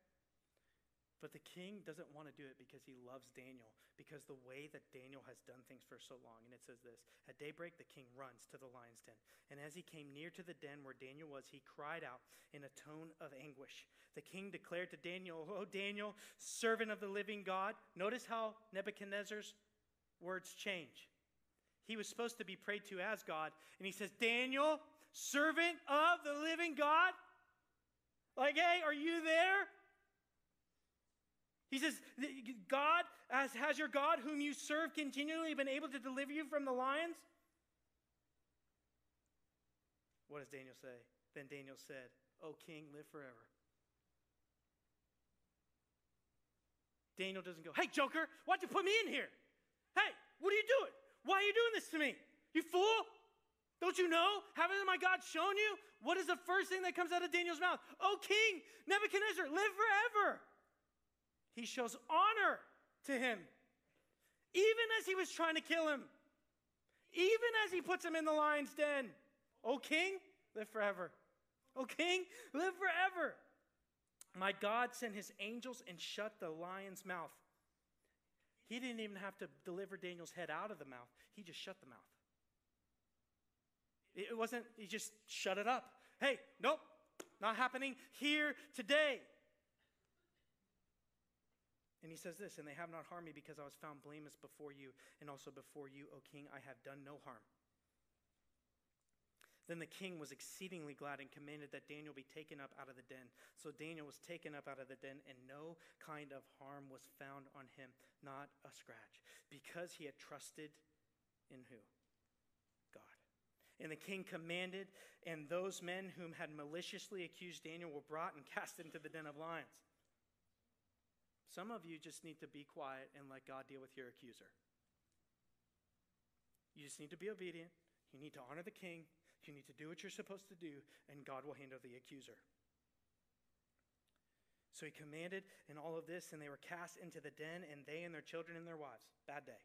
But the king doesn't want to do it because he loves Daniel, because the way that Daniel has done things for so long. And it says this At daybreak, the king runs to the lion's den. And as he came near to the den where Daniel was, he cried out in a tone of anguish. The king declared to Daniel, Oh, Daniel, servant of the living God. Notice how Nebuchadnezzar's words change. He was supposed to be prayed to as God. And he says, Daniel, servant of the living God. Like, hey, are you there? He says, God, as has your God, whom you serve continually, been able to deliver you from the lions? What does Daniel say? Then Daniel said, O king, live forever. Daniel doesn't go, Hey, Joker, why'd you put me in here? Hey, what are you doing? Why are you doing this to me? You fool? Don't you know? Haven't my God shown you? What is the first thing that comes out of Daniel's mouth? Oh, King Nebuchadnezzar, live forever. He shows honor to him, even as he was trying to kill him, even as he puts him in the lion's den. O king, live forever. O king, live forever. My God sent his angels and shut the lion's mouth. He didn't even have to deliver Daniel's head out of the mouth, he just shut the mouth. It wasn't, he just shut it up. Hey, nope, not happening here today. And he says this, and they have not harmed me because I was found blameless before you, and also before you, O king, I have done no harm. Then the king was exceedingly glad and commanded that Daniel be taken up out of the den. So Daniel was taken up out of the den, and no kind of harm was found on him, not a scratch, because he had trusted in who? God. And the king commanded, and those men whom had maliciously accused Daniel were brought and [LAUGHS] cast into the den of lions. Some of you just need to be quiet and let God deal with your accuser. You just need to be obedient. You need to honor the king. You need to do what you're supposed to do, and God will handle the accuser. So he commanded in all of this, and they were cast into the den, and they and their children and their wives. Bad day.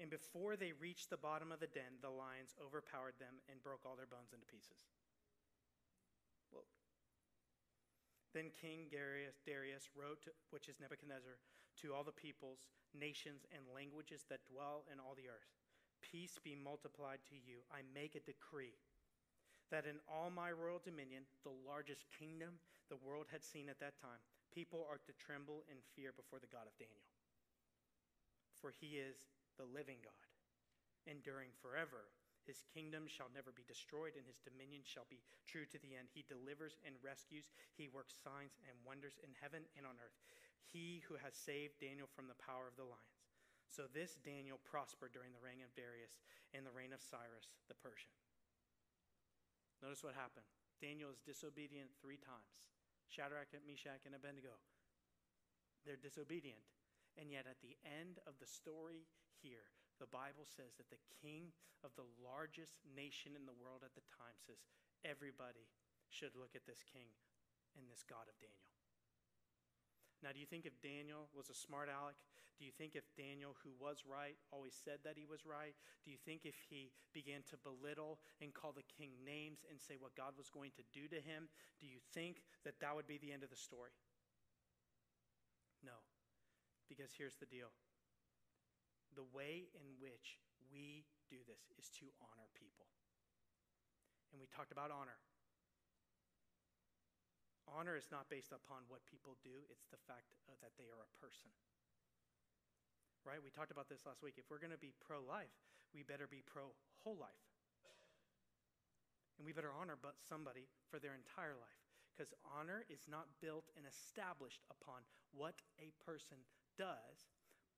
And before they reached the bottom of the den, the lions overpowered them and broke all their bones into pieces. Then King Darius, Darius wrote, to, which is Nebuchadnezzar, to all the peoples, nations, and languages that dwell in all the earth Peace be multiplied to you. I make a decree that in all my royal dominion, the largest kingdom the world had seen at that time, people are to tremble in fear before the God of Daniel. For he is the living God, enduring forever. His kingdom shall never be destroyed, and his dominion shall be true to the end. He delivers and rescues. He works signs and wonders in heaven and on earth. He who has saved Daniel from the power of the lions. So this Daniel prospered during the reign of Darius and the reign of Cyrus the Persian. Notice what happened. Daniel is disobedient three times. Shadrach, Meshach, and Abednego. They're disobedient. And yet, at the end of the story here, the Bible says that the king of the largest nation in the world at the time says, everybody should look at this king and this God of Daniel. Now, do you think if Daniel was a smart aleck? Do you think if Daniel, who was right, always said that he was right? Do you think if he began to belittle and call the king names and say what God was going to do to him, do you think that that would be the end of the story? No. Because here's the deal the way in which we do this is to honor people. And we talked about honor. Honor is not based upon what people do, it's the fact uh, that they are a person. Right? We talked about this last week. If we're going to be pro life, we better be pro whole life. And we better honor but somebody for their entire life. Because honor is not built and established upon what a person does,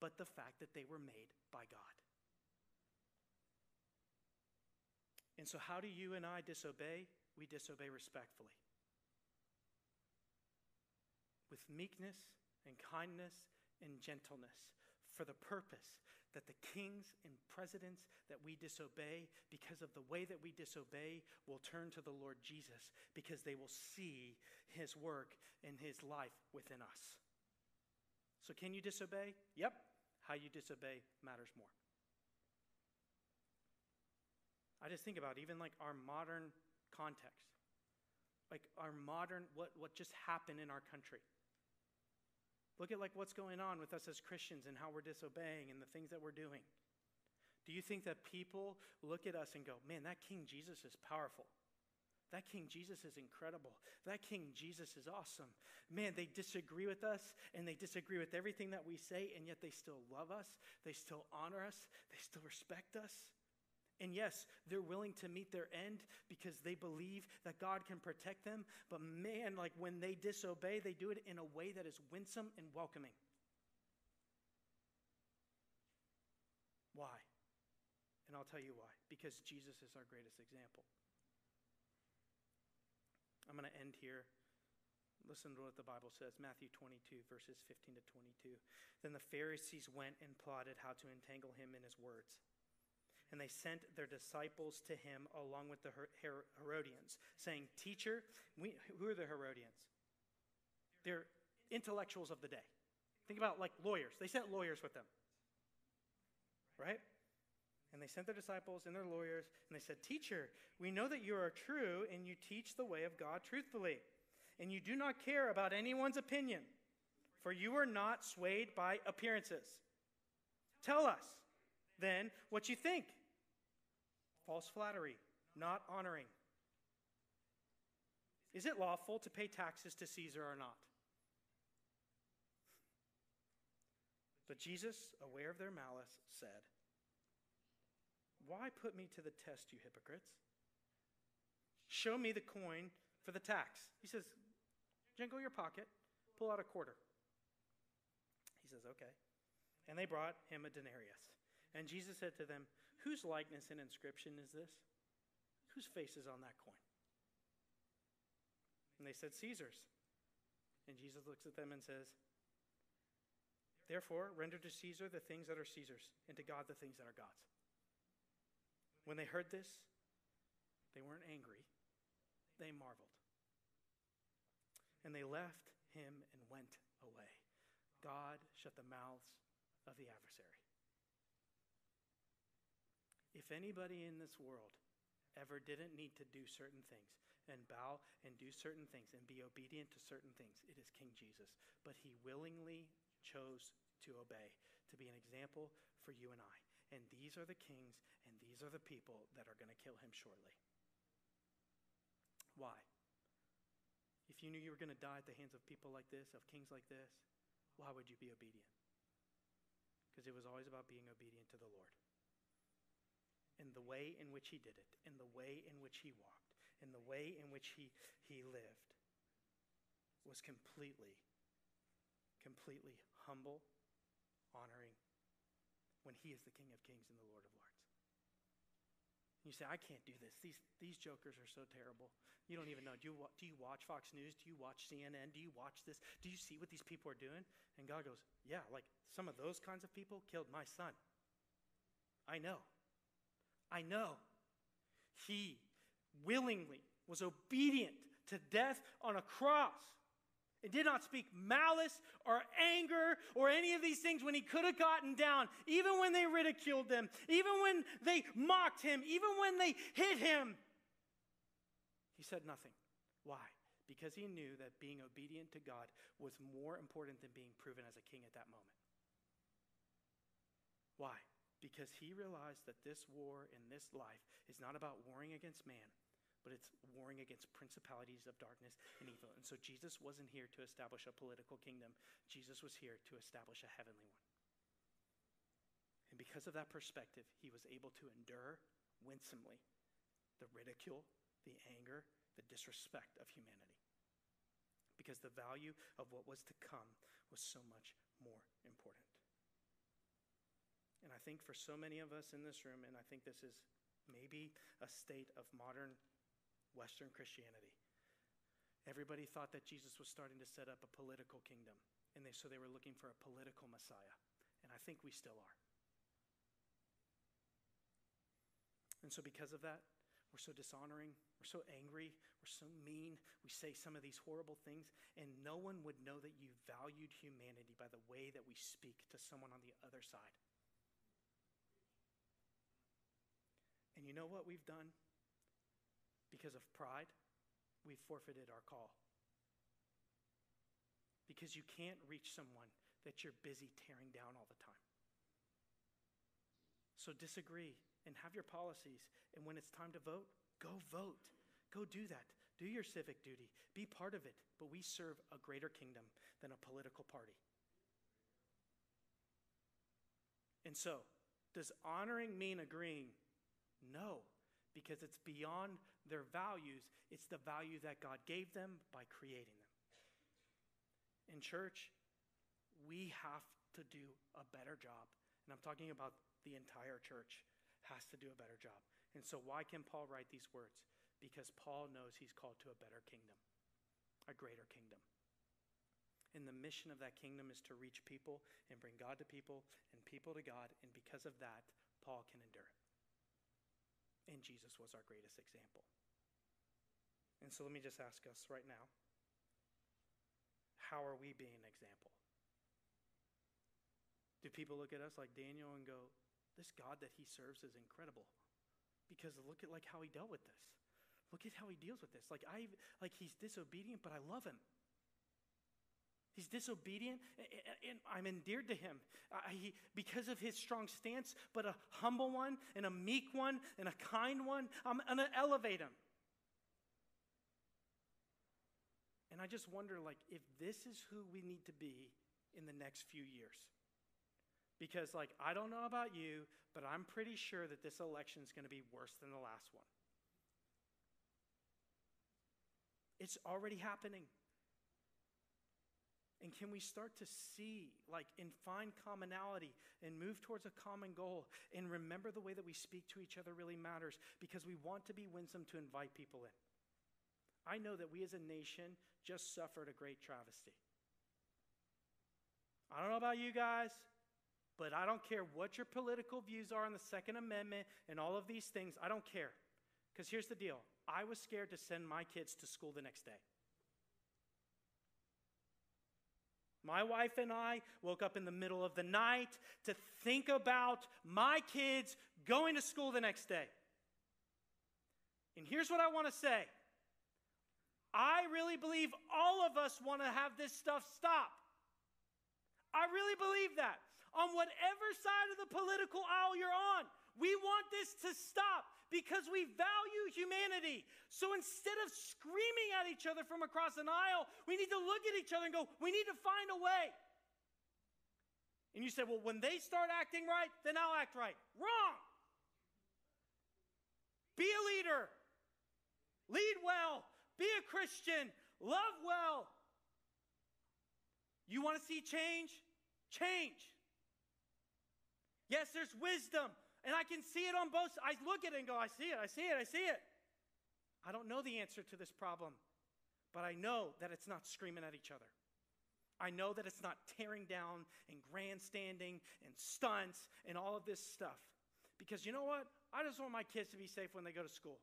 but the fact that they were made by God. And so, how do you and I disobey? We disobey respectfully. With meekness and kindness and gentleness, for the purpose that the kings and presidents that we disobey, because of the way that we disobey, will turn to the Lord Jesus because they will see his work and his life within us. So, can you disobey? Yep. How you disobey matters more. I just think about even like our modern context, like our modern, what, what just happened in our country. Look at like what's going on with us as Christians and how we're disobeying and the things that we're doing. Do you think that people look at us and go, man, that King Jesus is powerful? That King Jesus is incredible. That King Jesus is awesome. Man, they disagree with us and they disagree with everything that we say, and yet they still love us. They still honor us. They still respect us. And yes, they're willing to meet their end because they believe that God can protect them. But man, like when they disobey, they do it in a way that is winsome and welcoming. Why? And I'll tell you why. Because Jesus is our greatest example. I'm going to end here. Listen to what the Bible says Matthew 22, verses 15 to 22. Then the Pharisees went and plotted how to entangle him in his words. And they sent their disciples to him along with the Her- Herodians, saying, Teacher, we, who are the Herodians? They're intellectuals of the day. Think about like lawyers. They sent lawyers with them, right? And they sent their disciples and their lawyers, and they said, Teacher, we know that you are true and you teach the way of God truthfully, and you do not care about anyone's opinion, for you are not swayed by appearances. Tell us, then, what you think. False flattery, not honoring. Is it lawful to pay taxes to Caesar or not? But Jesus, aware of their malice, said, why put me to the test, you hypocrites? Show me the coin for the tax. He says, Jingle your pocket, pull out a quarter. He says, Okay. And they brought him a denarius. And Jesus said to them, Whose likeness and inscription is this? Whose face is on that coin? And they said, Caesar's. And Jesus looks at them and says, Therefore, render to Caesar the things that are Caesar's, and to God the things that are God's. When they heard this, they weren't angry, they marveled. And they left him and went away. God shut the mouths of the adversary. If anybody in this world ever didn't need to do certain things, and bow and do certain things and be obedient to certain things. It is King Jesus. But he willingly chose to obey, to be an example for you and I. And these are the kings these are the people that are going to kill him shortly. Why? If you knew you were going to die at the hands of people like this, of kings like this, why would you be obedient? Because it was always about being obedient to the Lord. In the way in which he did it, in the way in which he walked, in the way in which he, he lived, was completely, completely humble, honoring, when he is the King of Kings and the Lord of Lords. You say, I can't do this. These, these jokers are so terrible. You don't even know. Do you, do you watch Fox News? Do you watch CNN? Do you watch this? Do you see what these people are doing? And God goes, Yeah, like some of those kinds of people killed my son. I know. I know. He willingly was obedient to death on a cross and did not speak malice or anger or any of these things when he could have gotten down, even when they ridiculed them, even when they mocked him, even when they hit him. He said nothing. Why? Because he knew that being obedient to God was more important than being proven as a king at that moment. Why? Because he realized that this war in this life is not about warring against man but it's warring against principalities of darkness and evil. And so Jesus wasn't here to establish a political kingdom, Jesus was here to establish a heavenly one. And because of that perspective, he was able to endure winsomely the ridicule, the anger, the disrespect of humanity. Because the value of what was to come was so much more important. And I think for so many of us in this room, and I think this is maybe a state of modern Western Christianity. Everybody thought that Jesus was starting to set up a political kingdom, and they, so they were looking for a political Messiah. And I think we still are. And so, because of that, we're so dishonoring, we're so angry, we're so mean, we say some of these horrible things, and no one would know that you valued humanity by the way that we speak to someone on the other side. And you know what we've done? Because of pride, we've forfeited our call. Because you can't reach someone that you're busy tearing down all the time. So disagree and have your policies. And when it's time to vote, go vote. Go do that. Do your civic duty. Be part of it. But we serve a greater kingdom than a political party. And so, does honoring mean agreeing? No because it's beyond their values, it's the value that God gave them by creating them. In church, we have to do a better job. And I'm talking about the entire church has to do a better job. And so, why can Paul write these words? Because Paul knows he's called to a better kingdom, a greater kingdom. And the mission of that kingdom is to reach people and bring God to people and people to God. And because of that, Paul can endure it. And Jesus was our greatest example. And so let me just ask us right now how are we being an example? Do people look at us like Daniel and go, this God that he serves is incredible? Because look at like how he dealt with this. Look at how he deals with this. Like I like he's disobedient, but I love him. He's disobedient, and I'm endeared to him he, because of his strong stance, but a humble one, and a meek one, and a kind one. I'm going to elevate him. And I just wonder, like, if this is who we need to be in the next few years. Because, like, I don't know about you, but I'm pretty sure that this election is going to be worse than the last one. It's already happening. And can we start to see, like, and find commonality and move towards a common goal and remember the way that we speak to each other really matters because we want to be winsome to invite people in. I know that we as a nation just suffered a great travesty. I don't know about you guys, but I don't care what your political views are on the Second Amendment and all of these things. I don't care. Because here's the deal I was scared to send my kids to school the next day. My wife and I woke up in the middle of the night to think about my kids going to school the next day. And here's what I want to say I really believe all of us want to have this stuff stop. I really believe that. On whatever side of the political aisle you're on, we want this to stop because we value humanity. So instead of screaming at each other from across an aisle, we need to look at each other and go, we need to find a way. And you say, well, when they start acting right, then I'll act right. Wrong. Be a leader, lead well, be a Christian, love well. You want to see change? Change. Yes, there's wisdom, and I can see it on both. I look at it and go, I see it, I see it, I see it. I don't know the answer to this problem, but I know that it's not screaming at each other. I know that it's not tearing down and grandstanding and stunts and all of this stuff. Because you know what? I just want my kids to be safe when they go to school.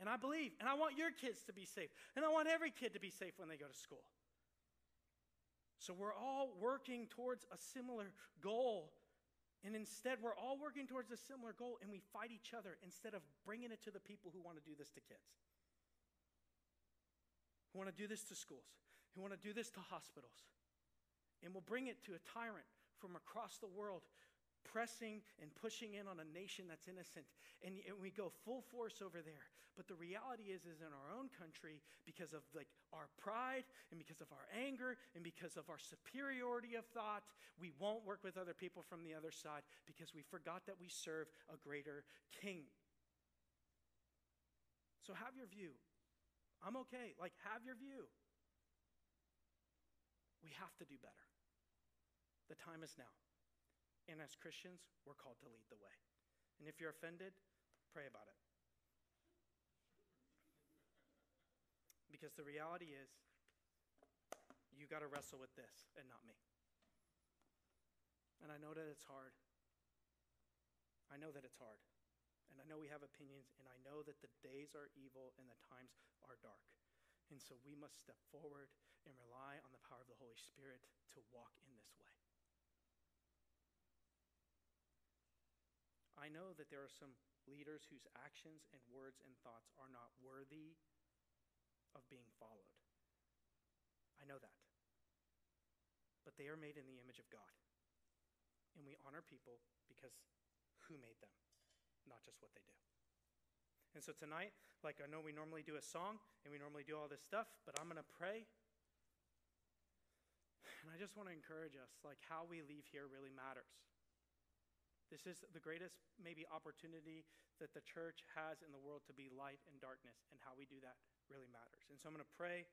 And I believe, and I want your kids to be safe. And I want every kid to be safe when they go to school. So we're all working towards a similar goal. And instead, we're all working towards a similar goal and we fight each other instead of bringing it to the people who want to do this to kids, who want to do this to schools, who want to do this to hospitals. And we'll bring it to a tyrant from across the world pressing and pushing in on a nation that's innocent. And, and, we go full force over there. But the reality is is in our own country because of like our pride and because of our anger and because of our superiority of thought we won't work with other people from the other side because we forgot that we serve a greater king. So have your view. I'm okay. Like have your view. We have to do better. The time is now and as Christians, we're called to lead the way. And if you're offended, pray about it. Because the reality is, you got to wrestle with this and not me. And I know that it's hard. I know that it's hard. And I know we have opinions, and I know that the days are evil and the times are dark. And so we must step forward and rely on the power of the Holy Spirit to walk in this way. I know that there are some leaders whose actions and words and thoughts are not worthy of being followed. I know that. But they are made in the image of God. And we honor people because who made them, not just what they do. And so tonight, like I know we normally do a song and we normally do all this stuff, but I'm going to pray. And I just want to encourage us like how we leave here really matters. This is the greatest, maybe, opportunity that the church has in the world to be light and darkness, and how we do that really matters. And so I'm going to pray,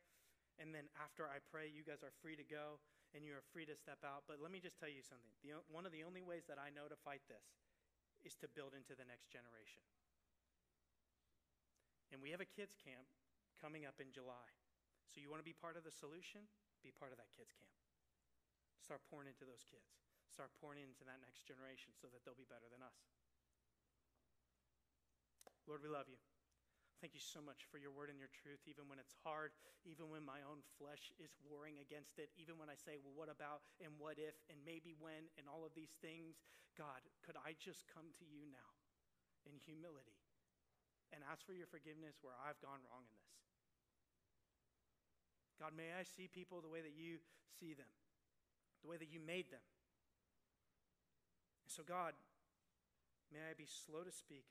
and then after I pray, you guys are free to go and you are free to step out. But let me just tell you something. The, one of the only ways that I know to fight this is to build into the next generation. And we have a kids' camp coming up in July. So you want to be part of the solution? Be part of that kids' camp. Start pouring into those kids start pouring into that next generation so that they'll be better than us. Lord, we love you. Thank you so much for your word and your truth, even when it's hard, even when my own flesh is warring against it, even when I say, well, what about and what if and maybe when and all of these things. God, could I just come to you now in humility and ask for your forgiveness where I've gone wrong in this? God, may I see people the way that you see them, the way that you made them. So, God, may I be slow to speak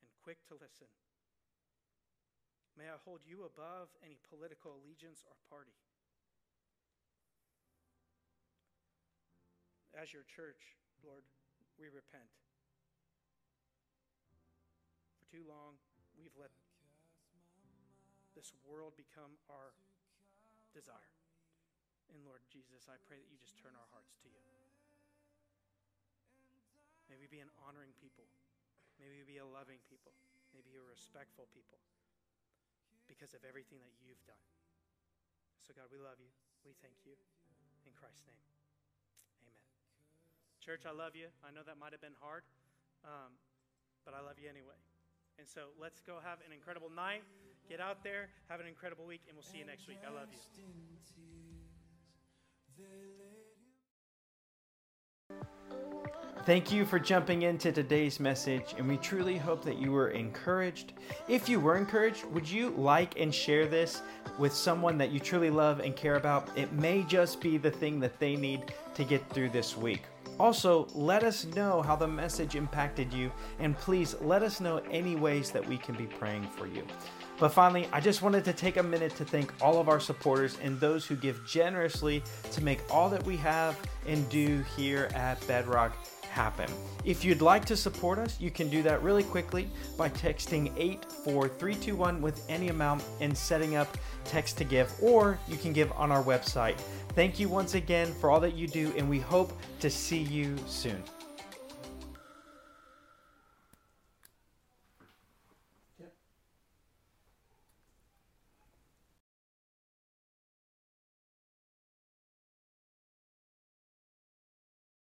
and quick to listen. May I hold you above any political allegiance or party. As your church, Lord, we repent. For too long, we've let this world become our desire. And Lord Jesus, I pray that you just turn our hearts to you. May we be an honoring people. May we be a loving people. May we be a respectful people because of everything that you've done. So, God, we love you. We thank you. In Christ's name, amen. Church, I love you. I know that might have been hard, um, but I love you anyway. And so let's go have an incredible night. Get out there, have an incredible week, and we'll see you next week. I love you. Thank you for jumping into today's message, and we truly hope that you were encouraged. If you were encouraged, would you like and share this with someone that you truly love and care about? It may just be the thing that they need to get through this week. Also, let us know how the message impacted you, and please let us know any ways that we can be praying for you. But finally, I just wanted to take a minute to thank all of our supporters and those who give generously to make all that we have and do here at Bedrock happen. If you'd like to support us, you can do that really quickly by texting 84321 with any amount and setting up text to give, or you can give on our website. Thank you once again for all that you do, and we hope to see you soon.